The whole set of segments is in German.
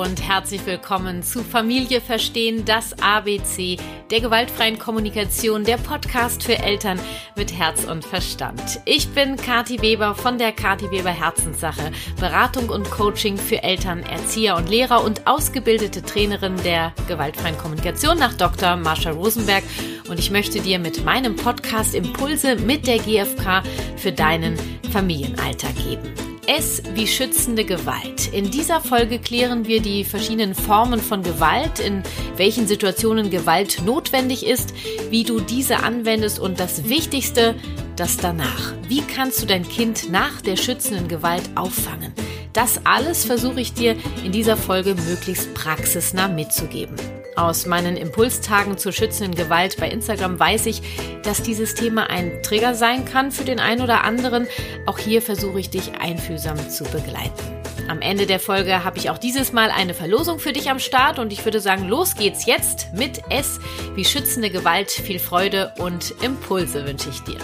Und herzlich willkommen zu Familie Verstehen, das ABC der gewaltfreien Kommunikation, der Podcast für Eltern mit Herz und Verstand. Ich bin Kati Weber von der Kati Weber Herzenssache, Beratung und Coaching für Eltern, Erzieher und Lehrer und ausgebildete Trainerin der gewaltfreien Kommunikation nach Dr. Marsha Rosenberg und ich möchte dir mit meinem Podcast Impulse mit der GfK für deinen Familienalltag geben. S wie schützende Gewalt. In dieser Folge klären wir die verschiedenen Formen von Gewalt, in welchen Situationen Gewalt notwendig ist, wie du diese anwendest und das Wichtigste, das danach. Wie kannst du dein Kind nach der schützenden Gewalt auffangen? Das alles versuche ich dir in dieser Folge möglichst praxisnah mitzugeben. Aus meinen Impulstagen zur schützenden Gewalt bei Instagram weiß ich, dass dieses Thema ein Trigger sein kann für den einen oder anderen. Auch hier versuche ich dich einfühlsam zu begleiten. Am Ende der Folge habe ich auch dieses Mal eine Verlosung für dich am Start und ich würde sagen, los geht's jetzt mit S wie schützende Gewalt. Viel Freude und Impulse wünsche ich dir.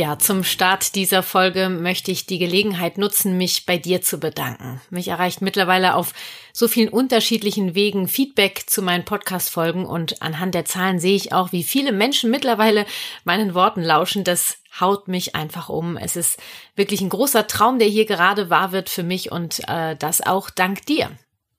Ja, zum Start dieser Folge möchte ich die Gelegenheit nutzen, mich bei dir zu bedanken. Mich erreicht mittlerweile auf so vielen unterschiedlichen Wegen Feedback zu meinen Podcast-Folgen und anhand der Zahlen sehe ich auch, wie viele Menschen mittlerweile meinen Worten lauschen. Das haut mich einfach um. Es ist wirklich ein großer Traum, der hier gerade wahr wird für mich und äh, das auch dank dir.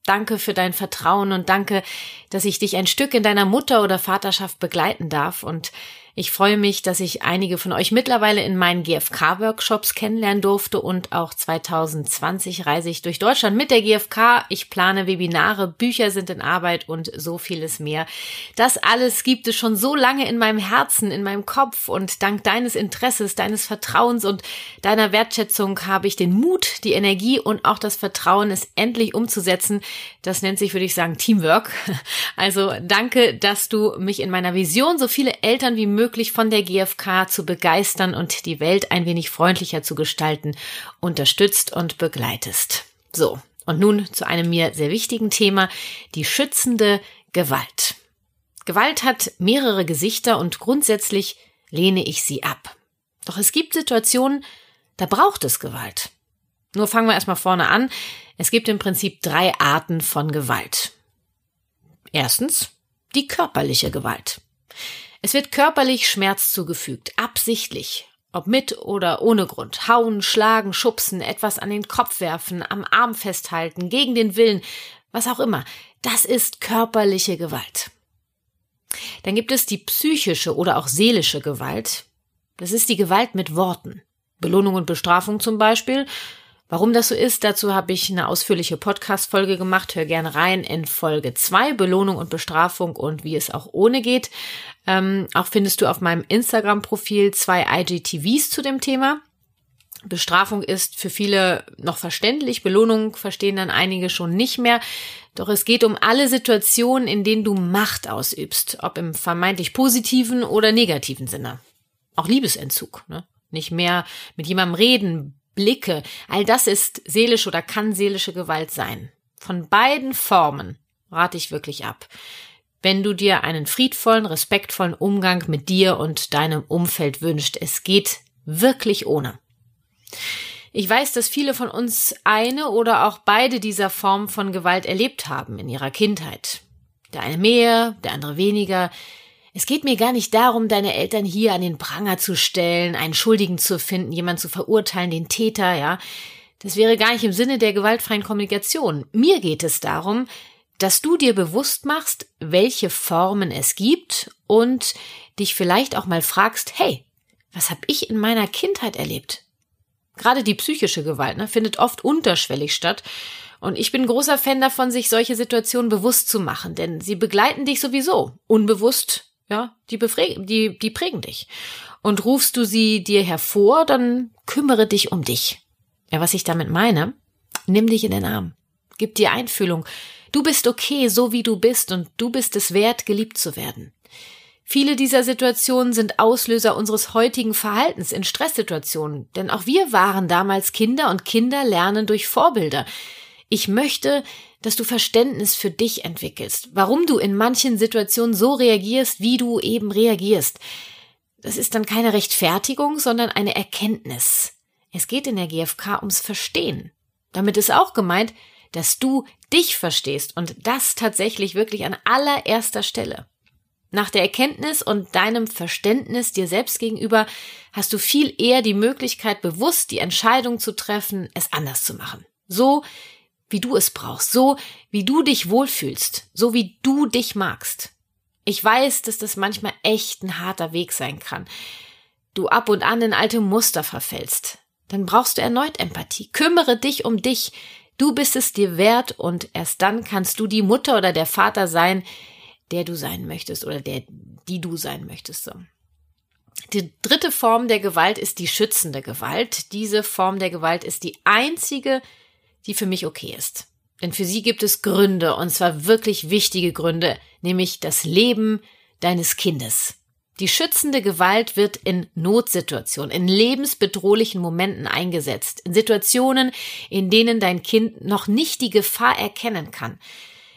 Danke für dein Vertrauen und danke, dass ich dich ein Stück in deiner Mutter- oder Vaterschaft begleiten darf und ich freue mich, dass ich einige von euch mittlerweile in meinen GFK-Workshops kennenlernen durfte und auch 2020 reise ich durch Deutschland mit der GFK. Ich plane Webinare, Bücher sind in Arbeit und so vieles mehr. Das alles gibt es schon so lange in meinem Herzen, in meinem Kopf und dank deines Interesses, deines Vertrauens und deiner Wertschätzung habe ich den Mut, die Energie und auch das Vertrauen, es endlich umzusetzen. Das nennt sich, würde ich sagen, Teamwork. Also danke, dass du mich in meiner Vision so viele Eltern wie möglich möglich von der GfK zu begeistern und die Welt ein wenig freundlicher zu gestalten, unterstützt und begleitest. So, und nun zu einem mir sehr wichtigen Thema, die schützende Gewalt. Gewalt hat mehrere Gesichter und grundsätzlich lehne ich sie ab. Doch es gibt Situationen, da braucht es Gewalt. Nur fangen wir erstmal vorne an. Es gibt im Prinzip drei Arten von Gewalt. Erstens die körperliche Gewalt. Es wird körperlich Schmerz zugefügt, absichtlich, ob mit oder ohne Grund. Hauen, schlagen, schubsen, etwas an den Kopf werfen, am Arm festhalten, gegen den Willen, was auch immer. Das ist körperliche Gewalt. Dann gibt es die psychische oder auch seelische Gewalt. Das ist die Gewalt mit Worten. Belohnung und Bestrafung zum Beispiel, Warum das so ist, dazu habe ich eine ausführliche Podcast-Folge gemacht. Hör gerne rein in Folge 2, Belohnung und Bestrafung und wie es auch ohne geht. Ähm, auch findest du auf meinem Instagram-Profil zwei IGTVs zu dem Thema. Bestrafung ist für viele noch verständlich, Belohnung verstehen dann einige schon nicht mehr. Doch es geht um alle Situationen, in denen du Macht ausübst, ob im vermeintlich positiven oder negativen Sinne. Auch Liebesentzug, ne? Nicht mehr mit jemandem reden, Blicke, all das ist seelisch oder kann seelische Gewalt sein. Von beiden Formen rate ich wirklich ab. Wenn du dir einen friedvollen, respektvollen Umgang mit dir und deinem Umfeld wünscht, es geht wirklich ohne. Ich weiß, dass viele von uns eine oder auch beide dieser Formen von Gewalt erlebt haben in ihrer Kindheit. Der eine mehr, der andere weniger. Es geht mir gar nicht darum, deine Eltern hier an den Pranger zu stellen, einen Schuldigen zu finden, jemanden zu verurteilen, den Täter, ja. Das wäre gar nicht im Sinne der gewaltfreien Kommunikation. Mir geht es darum, dass du dir bewusst machst, welche Formen es gibt und dich vielleicht auch mal fragst, hey, was habe ich in meiner Kindheit erlebt? Gerade die psychische Gewalt ne, findet oft unterschwellig statt. Und ich bin großer Fan davon, sich solche Situationen bewusst zu machen, denn sie begleiten dich sowieso, unbewusst ja, die, die, die prägen dich. Und rufst du sie dir hervor, dann kümmere dich um dich. Ja, was ich damit meine, nimm dich in den Arm. Gib dir Einfühlung. Du bist okay, so wie du bist, und du bist es wert, geliebt zu werden. Viele dieser Situationen sind Auslöser unseres heutigen Verhaltens in Stresssituationen, denn auch wir waren damals Kinder und Kinder lernen durch Vorbilder. Ich möchte, dass du Verständnis für dich entwickelst, warum du in manchen Situationen so reagierst, wie du eben reagierst. Das ist dann keine Rechtfertigung, sondern eine Erkenntnis. Es geht in der GfK ums Verstehen. Damit ist auch gemeint, dass du dich verstehst und das tatsächlich wirklich an allererster Stelle. Nach der Erkenntnis und deinem Verständnis dir selbst gegenüber hast du viel eher die Möglichkeit, bewusst die Entscheidung zu treffen, es anders zu machen. So, wie du es brauchst, so, wie du dich wohlfühlst, so wie du dich magst. Ich weiß, dass das manchmal echt ein harter Weg sein kann. Du ab und an in alte Muster verfällst. Dann brauchst du erneut Empathie. Kümmere dich um dich. Du bist es dir wert und erst dann kannst du die Mutter oder der Vater sein, der du sein möchtest oder der, die du sein möchtest. Die dritte Form der Gewalt ist die schützende Gewalt. Diese Form der Gewalt ist die einzige, die für mich okay ist. Denn für sie gibt es Gründe, und zwar wirklich wichtige Gründe, nämlich das Leben deines Kindes. Die schützende Gewalt wird in Notsituationen, in lebensbedrohlichen Momenten eingesetzt, in Situationen, in denen dein Kind noch nicht die Gefahr erkennen kann.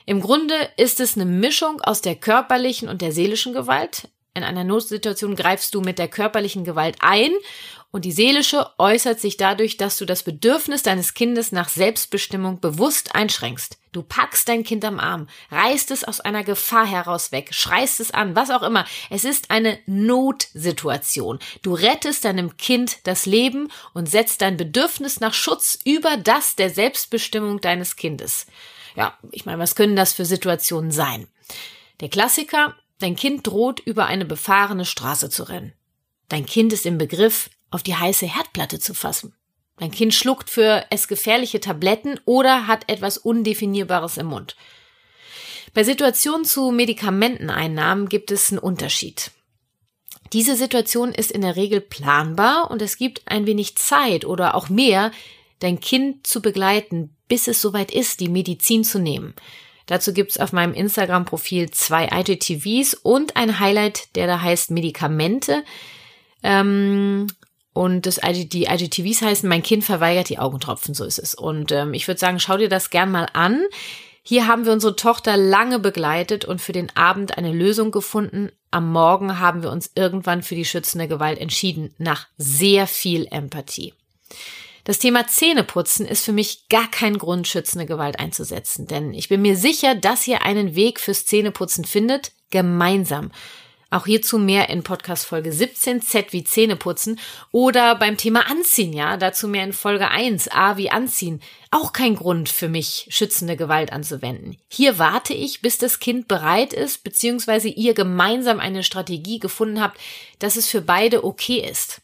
Im Grunde ist es eine Mischung aus der körperlichen und der seelischen Gewalt. In einer Notsituation greifst du mit der körperlichen Gewalt ein und die seelische äußert sich dadurch, dass du das Bedürfnis deines Kindes nach Selbstbestimmung bewusst einschränkst. Du packst dein Kind am Arm, reißt es aus einer Gefahr heraus weg, schreist es an, was auch immer. Es ist eine Notsituation. Du rettest deinem Kind das Leben und setzt dein Bedürfnis nach Schutz über das der Selbstbestimmung deines Kindes. Ja, ich meine, was können das für Situationen sein? Der Klassiker, dein Kind droht über eine befahrene Straße zu rennen. Dein Kind ist im Begriff, auf die heiße Herdplatte zu fassen. Dein Kind schluckt für es gefährliche Tabletten oder hat etwas Undefinierbares im Mund. Bei Situationen zu Medikamenteneinnahmen gibt es einen Unterschied. Diese Situation ist in der Regel planbar und es gibt ein wenig Zeit oder auch mehr, dein Kind zu begleiten, bis es soweit ist, die Medizin zu nehmen. Dazu gibt's auf meinem Instagram-Profil zwei IGTVs und ein Highlight, der da heißt Medikamente. Ähm, und das die IGTVs heißen, mein Kind verweigert die Augentropfen, so ist es. Und ähm, ich würde sagen, schau dir das gern mal an. Hier haben wir unsere Tochter lange begleitet und für den Abend eine Lösung gefunden. Am Morgen haben wir uns irgendwann für die schützende Gewalt entschieden, nach sehr viel Empathie. Das Thema Zähneputzen ist für mich gar kein Grund, schützende Gewalt einzusetzen, denn ich bin mir sicher, dass ihr einen Weg fürs Zähneputzen findet, gemeinsam. Auch hierzu mehr in Podcast Folge 17 Z wie Zähneputzen oder beim Thema Anziehen, ja, dazu mehr in Folge 1 A wie Anziehen. Auch kein Grund für mich, schützende Gewalt anzuwenden. Hier warte ich, bis das Kind bereit ist, beziehungsweise ihr gemeinsam eine Strategie gefunden habt, dass es für beide okay ist.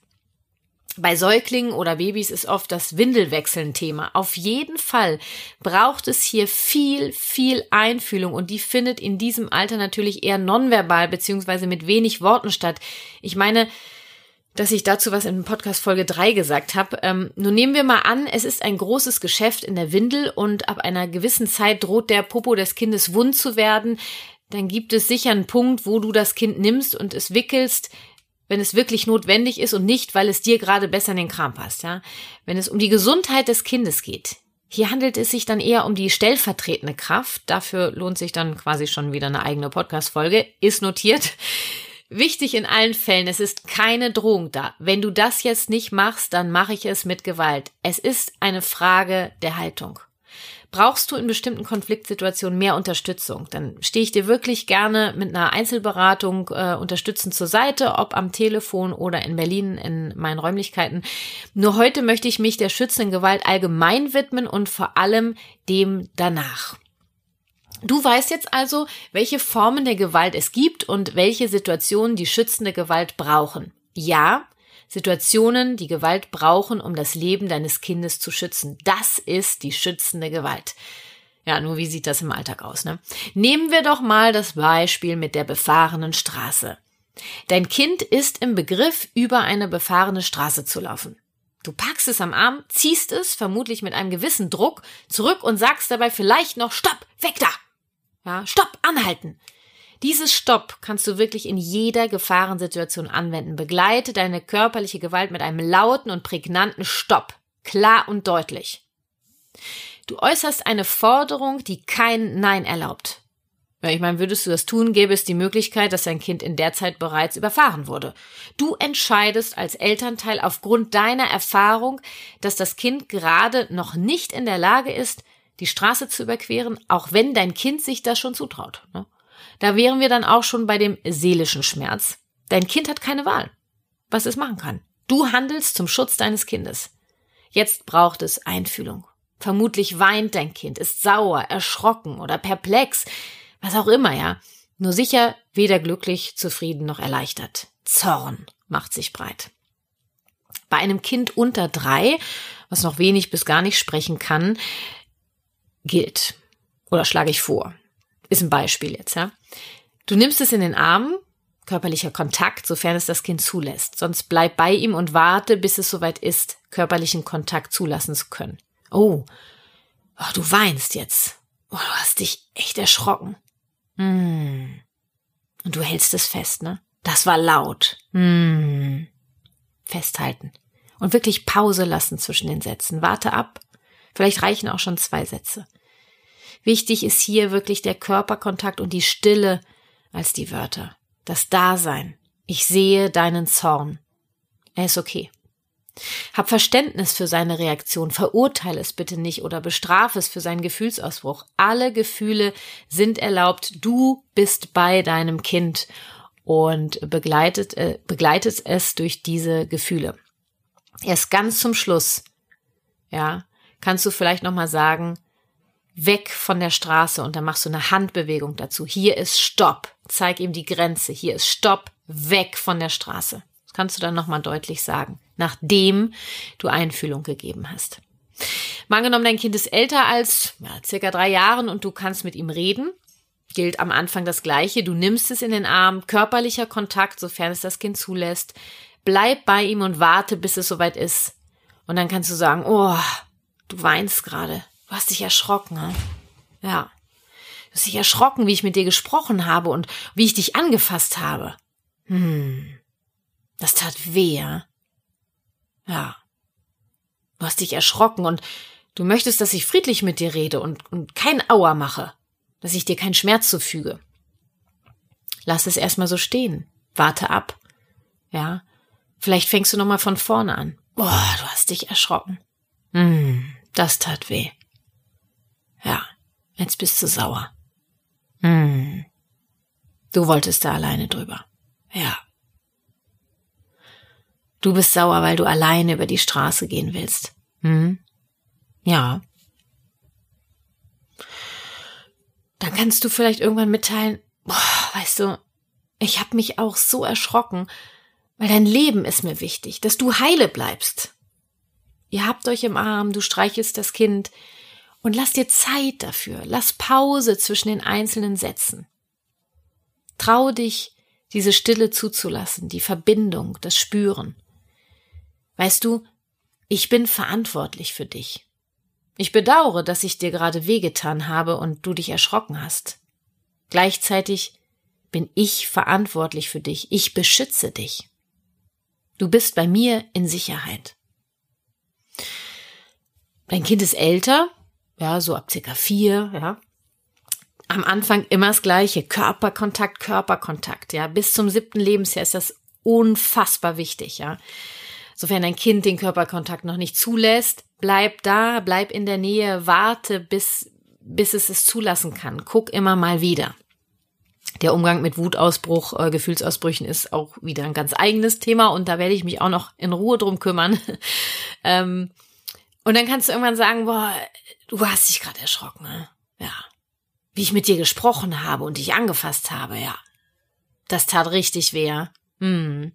Bei Säuglingen oder Babys ist oft das Windelwechseln Thema. Auf jeden Fall braucht es hier viel, viel Einfühlung und die findet in diesem Alter natürlich eher nonverbal beziehungsweise mit wenig Worten statt. Ich meine, dass ich dazu was in Podcast Folge 3 gesagt habe. Ähm, nun nehmen wir mal an, es ist ein großes Geschäft in der Windel und ab einer gewissen Zeit droht der Popo des Kindes wund zu werden. Dann gibt es sicher einen Punkt, wo du das Kind nimmst und es wickelst wenn es wirklich notwendig ist und nicht, weil es dir gerade besser in den Kram passt, ja. Wenn es um die Gesundheit des Kindes geht. Hier handelt es sich dann eher um die stellvertretende Kraft. Dafür lohnt sich dann quasi schon wieder eine eigene Podcast-Folge. Ist notiert. Wichtig in allen Fällen, es ist keine Drohung da. Wenn du das jetzt nicht machst, dann mache ich es mit Gewalt. Es ist eine Frage der Haltung. Brauchst du in bestimmten Konfliktsituationen mehr Unterstützung? Dann stehe ich dir wirklich gerne mit einer Einzelberatung äh, unterstützend zur Seite, ob am Telefon oder in Berlin in meinen Räumlichkeiten. Nur heute möchte ich mich der schützenden Gewalt allgemein widmen und vor allem dem danach. Du weißt jetzt also, welche Formen der Gewalt es gibt und welche Situationen die schützende Gewalt brauchen. Ja, Situationen, die Gewalt brauchen, um das Leben deines Kindes zu schützen. Das ist die schützende Gewalt. Ja, nur wie sieht das im Alltag aus, ne? Nehmen wir doch mal das Beispiel mit der befahrenen Straße. Dein Kind ist im Begriff, über eine befahrene Straße zu laufen. Du packst es am Arm, ziehst es, vermutlich mit einem gewissen Druck, zurück und sagst dabei vielleicht noch Stopp, weg da! Ja, Stopp, anhalten. Dieses Stopp kannst du wirklich in jeder Gefahrensituation anwenden. Begleite deine körperliche Gewalt mit einem lauten und prägnanten Stopp. Klar und deutlich. Du äußerst eine Forderung, die kein Nein erlaubt. Ja, ich meine, würdest du das tun, gäbe es die Möglichkeit, dass dein Kind in der Zeit bereits überfahren wurde. Du entscheidest als Elternteil aufgrund deiner Erfahrung, dass das Kind gerade noch nicht in der Lage ist, die Straße zu überqueren, auch wenn dein Kind sich das schon zutraut. Ne? Da wären wir dann auch schon bei dem seelischen Schmerz. Dein Kind hat keine Wahl, was es machen kann. Du handelst zum Schutz deines Kindes. Jetzt braucht es Einfühlung. Vermutlich weint dein Kind, ist sauer, erschrocken oder perplex, was auch immer, ja. Nur sicher weder glücklich, zufrieden noch erleichtert. Zorn macht sich breit. Bei einem Kind unter drei, was noch wenig bis gar nicht sprechen kann, gilt. Oder schlage ich vor. Ist ein Beispiel jetzt, ja. Du nimmst es in den Arm, körperlicher Kontakt, sofern es das Kind zulässt. Sonst bleib bei ihm und warte, bis es soweit ist, körperlichen Kontakt zulassen zu können. Oh, oh du weinst jetzt. Oh, du hast dich echt erschrocken. Hm. Und du hältst es fest, ne? Das war laut. Hm. Festhalten. Und wirklich Pause lassen zwischen den Sätzen. Warte ab. Vielleicht reichen auch schon zwei Sätze. Wichtig ist hier wirklich der Körperkontakt und die Stille als die Wörter. Das Dasein. Ich sehe deinen Zorn. Er ist okay. Hab Verständnis für seine Reaktion, verurteile es bitte nicht oder bestrafe es für seinen Gefühlsausbruch. Alle Gefühle sind erlaubt. Du bist bei deinem Kind und begleitet, äh, begleitet es durch diese Gefühle. Erst ganz zum Schluss, ja, kannst du vielleicht nochmal sagen, weg von der Straße und dann machst du eine Handbewegung dazu. Hier ist Stopp. Zeig ihm die Grenze. Hier ist Stopp. Weg von der Straße. Das kannst du dann nochmal deutlich sagen, nachdem du Einfühlung gegeben hast. Mal angenommen, dein Kind ist älter als ja, circa drei Jahren und du kannst mit ihm reden. Gilt am Anfang das Gleiche. Du nimmst es in den Arm, körperlicher Kontakt, sofern es das Kind zulässt. Bleib bei ihm und warte, bis es soweit ist. Und dann kannst du sagen, oh, du weinst gerade. Du hast dich erschrocken, ne? Ja. Du hast dich erschrocken, wie ich mit dir gesprochen habe und wie ich dich angefasst habe. Hm. Das tat weh, ja? Ja. Du hast dich erschrocken und du möchtest, dass ich friedlich mit dir rede und, und kein Auer mache, dass ich dir keinen Schmerz zufüge. Lass es erstmal so stehen. Warte ab. Ja. Vielleicht fängst du nochmal von vorne an. Boah, du hast dich erschrocken. Hm, das tat weh. Ja, jetzt bist du sauer. Hm. Du wolltest da alleine drüber. Ja. Du bist sauer, weil du alleine über die Straße gehen willst. Hm? Ja. Dann kannst du vielleicht irgendwann mitteilen, boah, weißt du, ich habe mich auch so erschrocken, weil dein Leben ist mir wichtig, dass du heile bleibst. Ihr habt euch im Arm, du streichelst das Kind und lass dir Zeit dafür, lass Pause zwischen den einzelnen Sätzen. Trau dich, diese Stille zuzulassen, die Verbindung, das Spüren. Weißt du, ich bin verantwortlich für dich. Ich bedauere, dass ich dir gerade wehgetan habe und du dich erschrocken hast. Gleichzeitig bin ich verantwortlich für dich. Ich beschütze dich. Du bist bei mir in Sicherheit. Dein Kind ist älter, ja, so ab circa vier, ja. Am Anfang immer das Gleiche. Körperkontakt, Körperkontakt, ja. Bis zum siebten Lebensjahr ist das unfassbar wichtig, ja. Sofern dein Kind den Körperkontakt noch nicht zulässt, bleib da, bleib in der Nähe, warte, bis, bis es es zulassen kann. Guck immer mal wieder. Der Umgang mit Wutausbruch, äh, Gefühlsausbrüchen ist auch wieder ein ganz eigenes Thema und da werde ich mich auch noch in Ruhe drum kümmern. ähm, und dann kannst du irgendwann sagen, boah, du hast dich gerade erschrocken, ne? Ja. Wie ich mit dir gesprochen habe und dich angefasst habe, ja. Das tat richtig weh. Hm.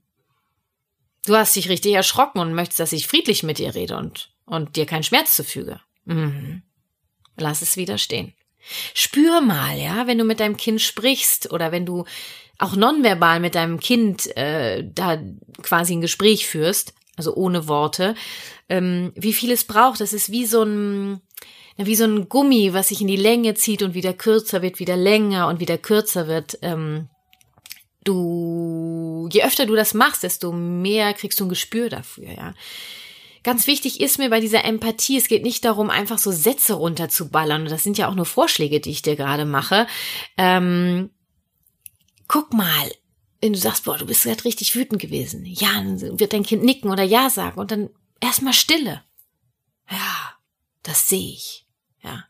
Du hast dich richtig erschrocken und möchtest, dass ich friedlich mit dir rede und, und dir keinen Schmerz zufüge. Mhm. Lass es wieder stehen. Spür mal, ja, wenn du mit deinem Kind sprichst oder wenn du auch nonverbal mit deinem Kind äh, da quasi ein Gespräch führst, also ohne Worte, ähm, wie viel es braucht. Das ist wie so ein wie so ein Gummi, was sich in die Länge zieht und wieder kürzer wird, wieder länger und wieder kürzer wird. Ähm, du, je öfter du das machst, desto mehr kriegst du ein Gespür dafür, ja. Ganz wichtig ist mir bei dieser Empathie, es geht nicht darum, einfach so Sätze runterzuballern. Das sind ja auch nur Vorschläge, die ich dir gerade mache. Ähm, guck mal, wenn du sagst, boah, du bist gerade richtig wütend gewesen. Ja, dann wird dein Kind nicken oder Ja sagen und dann erstmal Stille. Ja, das sehe ich. Ja.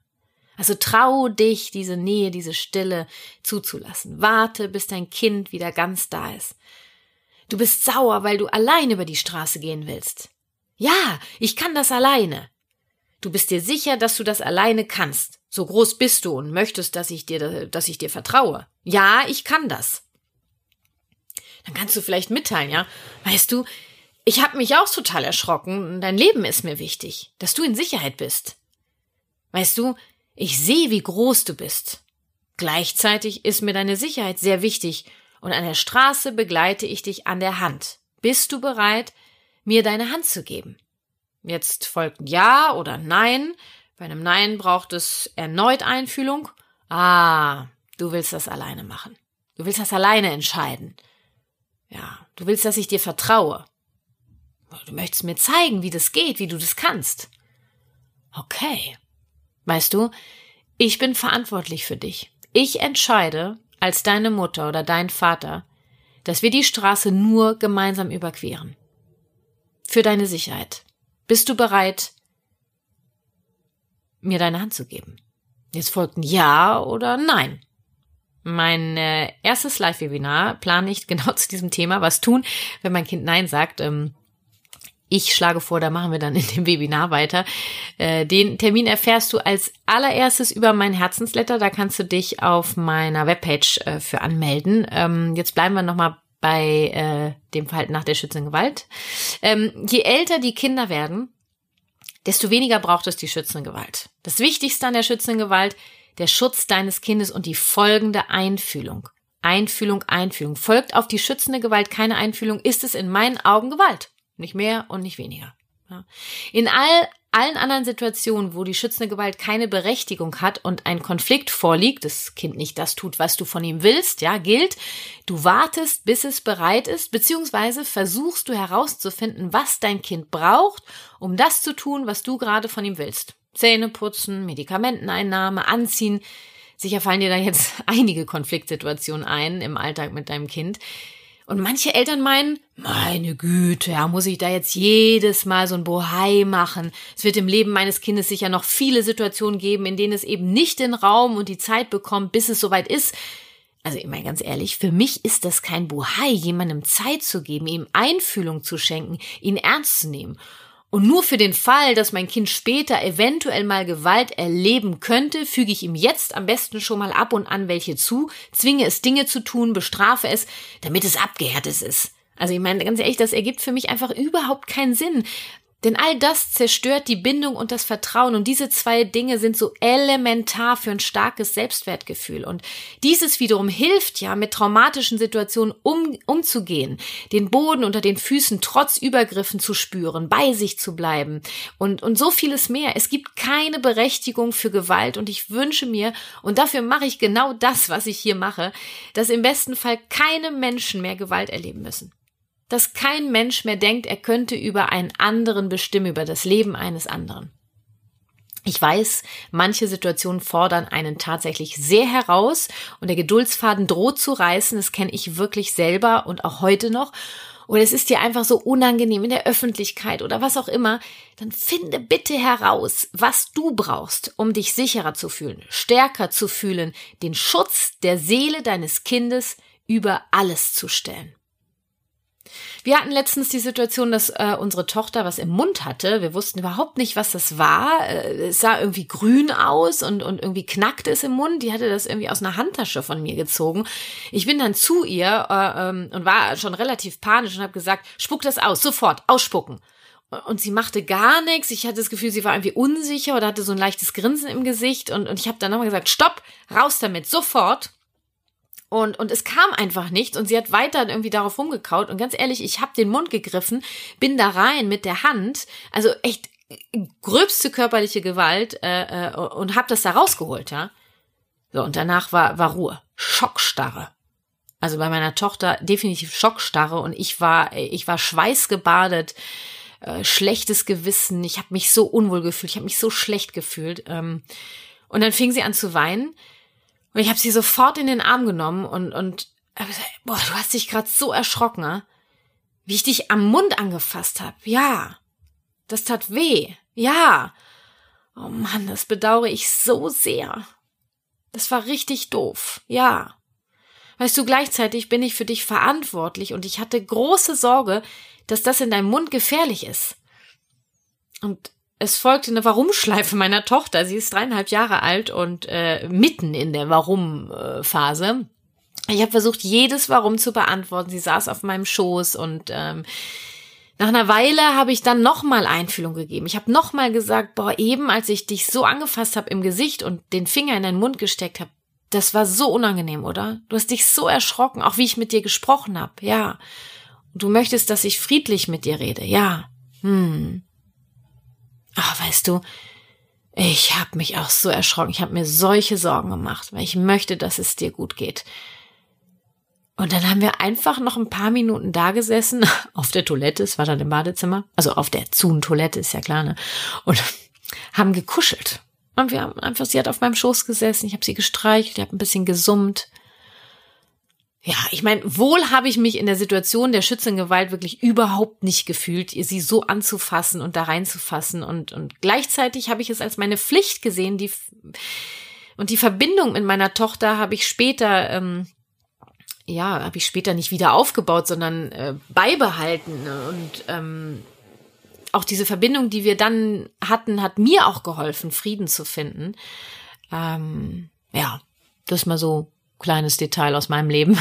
Also trau dich, diese Nähe, diese Stille zuzulassen. Warte, bis dein Kind wieder ganz da ist. Du bist sauer, weil du allein über die Straße gehen willst. Ja, ich kann das alleine. Du bist dir sicher, dass du das alleine kannst. So groß bist du und möchtest, dass ich dir, dass ich dir vertraue. Ja, ich kann das. Dann kannst du vielleicht mitteilen, ja? Weißt du, ich habe mich auch total erschrocken. Dein Leben ist mir wichtig, dass du in Sicherheit bist. Weißt du, ich sehe, wie groß du bist. Gleichzeitig ist mir deine Sicherheit sehr wichtig und an der Straße begleite ich dich an der Hand. Bist du bereit, mir deine Hand zu geben? Jetzt folgt Ja oder Nein. Bei einem Nein braucht es erneut Einfühlung. Ah, du willst das alleine machen. Du willst das alleine entscheiden. Ja, du willst, dass ich dir vertraue. Du möchtest mir zeigen, wie das geht, wie du das kannst. Okay. Weißt du, ich bin verantwortlich für dich. Ich entscheide als deine Mutter oder dein Vater, dass wir die Straße nur gemeinsam überqueren. Für deine Sicherheit. Bist du bereit, mir deine Hand zu geben? Jetzt folgt ein Ja oder Nein. Mein äh, erstes Live-Webinar plane ich genau zu diesem Thema. Was tun, wenn mein Kind Nein sagt? Ähm, ich schlage vor, da machen wir dann in dem Webinar weiter. Äh, den Termin erfährst du als allererstes über mein Herzensletter. Da kannst du dich auf meiner Webpage äh, für anmelden. Ähm, jetzt bleiben wir nochmal bei äh, dem Verhalten nach der Schützengewalt. Ähm, je älter die Kinder werden, desto weniger braucht es die Schützengewalt. Das Wichtigste an der Schützengewalt, der Schutz deines Kindes und die folgende Einfühlung. Einfühlung, Einfühlung. Folgt auf die schützende Gewalt keine Einfühlung, ist es in meinen Augen Gewalt. Nicht mehr und nicht weniger. Ja. In all, allen anderen Situationen, wo die schützende Gewalt keine Berechtigung hat und ein Konflikt vorliegt, das Kind nicht das tut, was du von ihm willst, ja, gilt, du wartest, bis es bereit ist, beziehungsweise versuchst du herauszufinden, was dein Kind braucht, um das zu tun, was du gerade von ihm willst. Zähne putzen, Medikamenteneinnahme, anziehen. Sicher fallen dir da jetzt einige Konfliktsituationen ein im Alltag mit deinem Kind. Und manche Eltern meinen, meine Güte, ja, muss ich da jetzt jedes Mal so ein Bohai machen? Es wird im Leben meines Kindes sicher noch viele Situationen geben, in denen es eben nicht den Raum und die Zeit bekommt, bis es soweit ist. Also ich meine ganz ehrlich, für mich ist das kein Bohai, jemandem Zeit zu geben, ihm Einfühlung zu schenken, ihn ernst zu nehmen. Und nur für den Fall, dass mein Kind später eventuell mal Gewalt erleben könnte, füge ich ihm jetzt am besten schon mal ab und an welche zu, zwinge es Dinge zu tun, bestrafe es, damit es abgehärtet ist. Also ich meine, ganz ehrlich, das ergibt für mich einfach überhaupt keinen Sinn. Denn all das zerstört die Bindung und das Vertrauen. Und diese zwei Dinge sind so elementar für ein starkes Selbstwertgefühl. Und dieses wiederum hilft ja, mit traumatischen Situationen um, umzugehen, den Boden unter den Füßen trotz Übergriffen zu spüren, bei sich zu bleiben und, und so vieles mehr. Es gibt keine Berechtigung für Gewalt. Und ich wünsche mir, und dafür mache ich genau das, was ich hier mache, dass im besten Fall keine Menschen mehr Gewalt erleben müssen dass kein Mensch mehr denkt, er könnte über einen anderen bestimmen, über das Leben eines anderen. Ich weiß, manche Situationen fordern einen tatsächlich sehr heraus und der Geduldsfaden droht zu reißen. Das kenne ich wirklich selber und auch heute noch. Oder es ist dir einfach so unangenehm in der Öffentlichkeit oder was auch immer. Dann finde bitte heraus, was du brauchst, um dich sicherer zu fühlen, stärker zu fühlen, den Schutz der Seele deines Kindes über alles zu stellen. Wir hatten letztens die Situation, dass äh, unsere Tochter was im Mund hatte. Wir wussten überhaupt nicht, was das war. Äh, es sah irgendwie grün aus und, und irgendwie knackte es im Mund. Die hatte das irgendwie aus einer Handtasche von mir gezogen. Ich bin dann zu ihr äh, ähm, und war schon relativ panisch und habe gesagt, spuck das aus, sofort, ausspucken. Und sie machte gar nichts. Ich hatte das Gefühl, sie war irgendwie unsicher oder hatte so ein leichtes Grinsen im Gesicht. Und, und ich habe dann nochmal gesagt, stopp, raus damit, sofort. Und, und es kam einfach nichts und sie hat weiter irgendwie darauf rumgekaut. Und ganz ehrlich, ich habe den Mund gegriffen, bin da rein mit der Hand, also echt gröbste körperliche Gewalt äh, äh, und habe das da rausgeholt, ja. So, und danach war, war Ruhe. Schockstarre. Also bei meiner Tochter definitiv Schockstarre und ich war, ich war schweißgebadet, äh, schlechtes Gewissen, ich habe mich so unwohl gefühlt, ich habe mich so schlecht gefühlt. Ähm, und dann fing sie an zu weinen und ich habe sie sofort in den Arm genommen und, und boah, du hast dich gerade so erschrocken, ne? wie ich dich am Mund angefasst habe. Ja, das tat weh. Ja. Oh Mann, das bedauere ich so sehr. Das war richtig doof, ja. Weißt du, gleichzeitig bin ich für dich verantwortlich und ich hatte große Sorge, dass das in deinem Mund gefährlich ist. Und es folgte eine Warum-Schleife meiner Tochter. Sie ist dreieinhalb Jahre alt und äh, mitten in der Warum-Phase. Ich habe versucht, jedes Warum zu beantworten. Sie saß auf meinem Schoß und ähm, nach einer Weile habe ich dann nochmal Einfühlung gegeben. Ich habe nochmal gesagt, boah, eben als ich dich so angefasst habe im Gesicht und den Finger in deinen Mund gesteckt habe, das war so unangenehm, oder? Du hast dich so erschrocken, auch wie ich mit dir gesprochen habe, ja. Und du möchtest, dass ich friedlich mit dir rede, ja. Hm. Ach, weißt du, ich habe mich auch so erschrocken. Ich habe mir solche Sorgen gemacht, weil ich möchte, dass es dir gut geht. Und dann haben wir einfach noch ein paar Minuten da gesessen, auf der Toilette, es war dann im Badezimmer, also auf der Zun-Toilette, ist ja klar, ne? Und haben gekuschelt. Und wir haben einfach, sie hat auf meinem Schoß gesessen, ich habe sie gestreichelt, ich habe ein bisschen gesummt. Ja, ich meine, wohl habe ich mich in der Situation der Schützengewalt wirklich überhaupt nicht gefühlt, sie so anzufassen und da reinzufassen. Und, und gleichzeitig habe ich es als meine Pflicht gesehen, die und die Verbindung mit meiner Tochter habe ich später ähm, ja, habe ich später nicht wieder aufgebaut, sondern äh, beibehalten. Und ähm, auch diese Verbindung, die wir dann hatten, hat mir auch geholfen, Frieden zu finden. Ähm, ja, das mal so kleines Detail aus meinem Leben.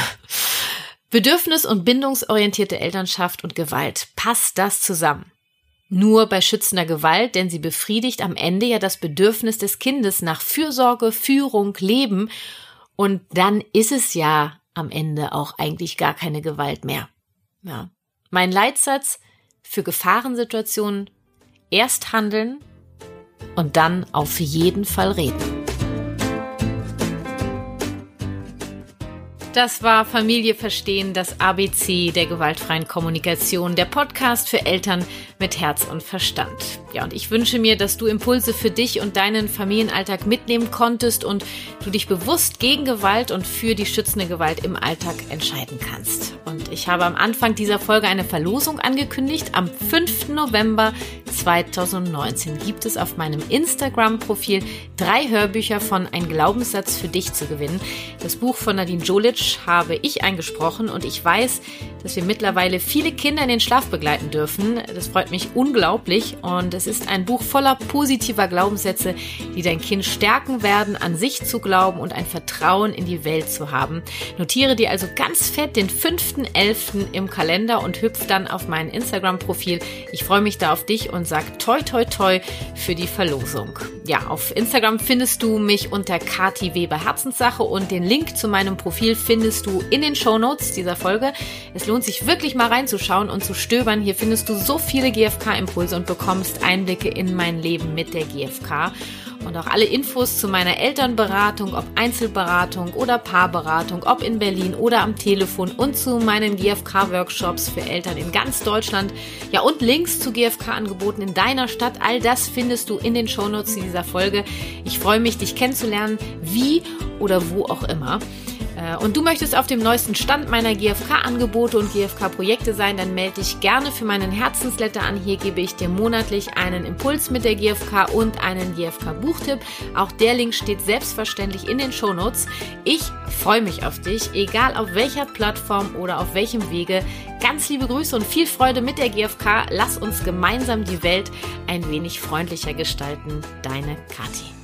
Bedürfnis- und bindungsorientierte Elternschaft und Gewalt. Passt das zusammen? Nur bei schützender Gewalt, denn sie befriedigt am Ende ja das Bedürfnis des Kindes nach Fürsorge, Führung, Leben. Und dann ist es ja am Ende auch eigentlich gar keine Gewalt mehr. Ja. Mein Leitsatz für Gefahrensituationen erst handeln und dann auf jeden Fall reden. Das war Familie verstehen, das ABC der gewaltfreien Kommunikation, der Podcast für Eltern mit Herz und Verstand. Ja, und ich wünsche mir, dass du Impulse für dich und deinen Familienalltag mitnehmen konntest und du dich bewusst gegen Gewalt und für die schützende Gewalt im Alltag entscheiden kannst. Und ich habe am Anfang dieser Folge eine Verlosung angekündigt. Am 5. November 2019 gibt es auf meinem Instagram-Profil drei Hörbücher von Ein Glaubenssatz für dich zu gewinnen. Das Buch von Nadine Jolic habe ich eingesprochen und ich weiß, dass wir mittlerweile viele Kinder in den Schlaf begleiten dürfen. Das freut mich unglaublich und es ist ein Buch voller positiver Glaubenssätze, die dein Kind stärken werden, an sich zu glauben und ein Vertrauen in die Welt zu haben. Notiere dir also ganz fett den 5.11. im Kalender und hüpf dann auf mein Instagram-Profil. Ich freue mich da auf dich und sag toi toi toi für die Verlosung. Ja, auf Instagram findest du mich unter Kati Weber Herzenssache und den Link zu meinem Profil findest du in den Show Notes dieser Folge. Es lohnt sich wirklich mal reinzuschauen und zu stöbern. Hier findest du so viele GFK-Impulse und bekommst Einblicke in mein Leben mit der GFK und auch alle Infos zu meiner Elternberatung, ob Einzelberatung oder Paarberatung, ob in Berlin oder am Telefon und zu meinen GFK-Workshops für Eltern in ganz Deutschland. Ja, und Links zu GFK-Angeboten in deiner Stadt. All das findest du in den Shownotes dieser Folge. Ich freue mich, dich kennenzulernen, wie oder wo auch immer. Äh, und du möchtest auf dem neuesten Stand meiner GFK-Angebote und GFK-Projekte sein, dann melde dich gerne für meinen Herzensletter an. Hier gebe ich dir monatlich einen Impuls mit der GFK und einen GFK-Buchtipp. Auch der Link steht selbstverständlich in den Shownotes. Ich freue mich auf dich, egal auf welcher Plattform oder auf welchem Wege. Ganz liebe Grüße und viel Freude mit der GFK. Lass uns gemeinsam die Welt ein wenig freundlicher gestalten. Deine Kathi.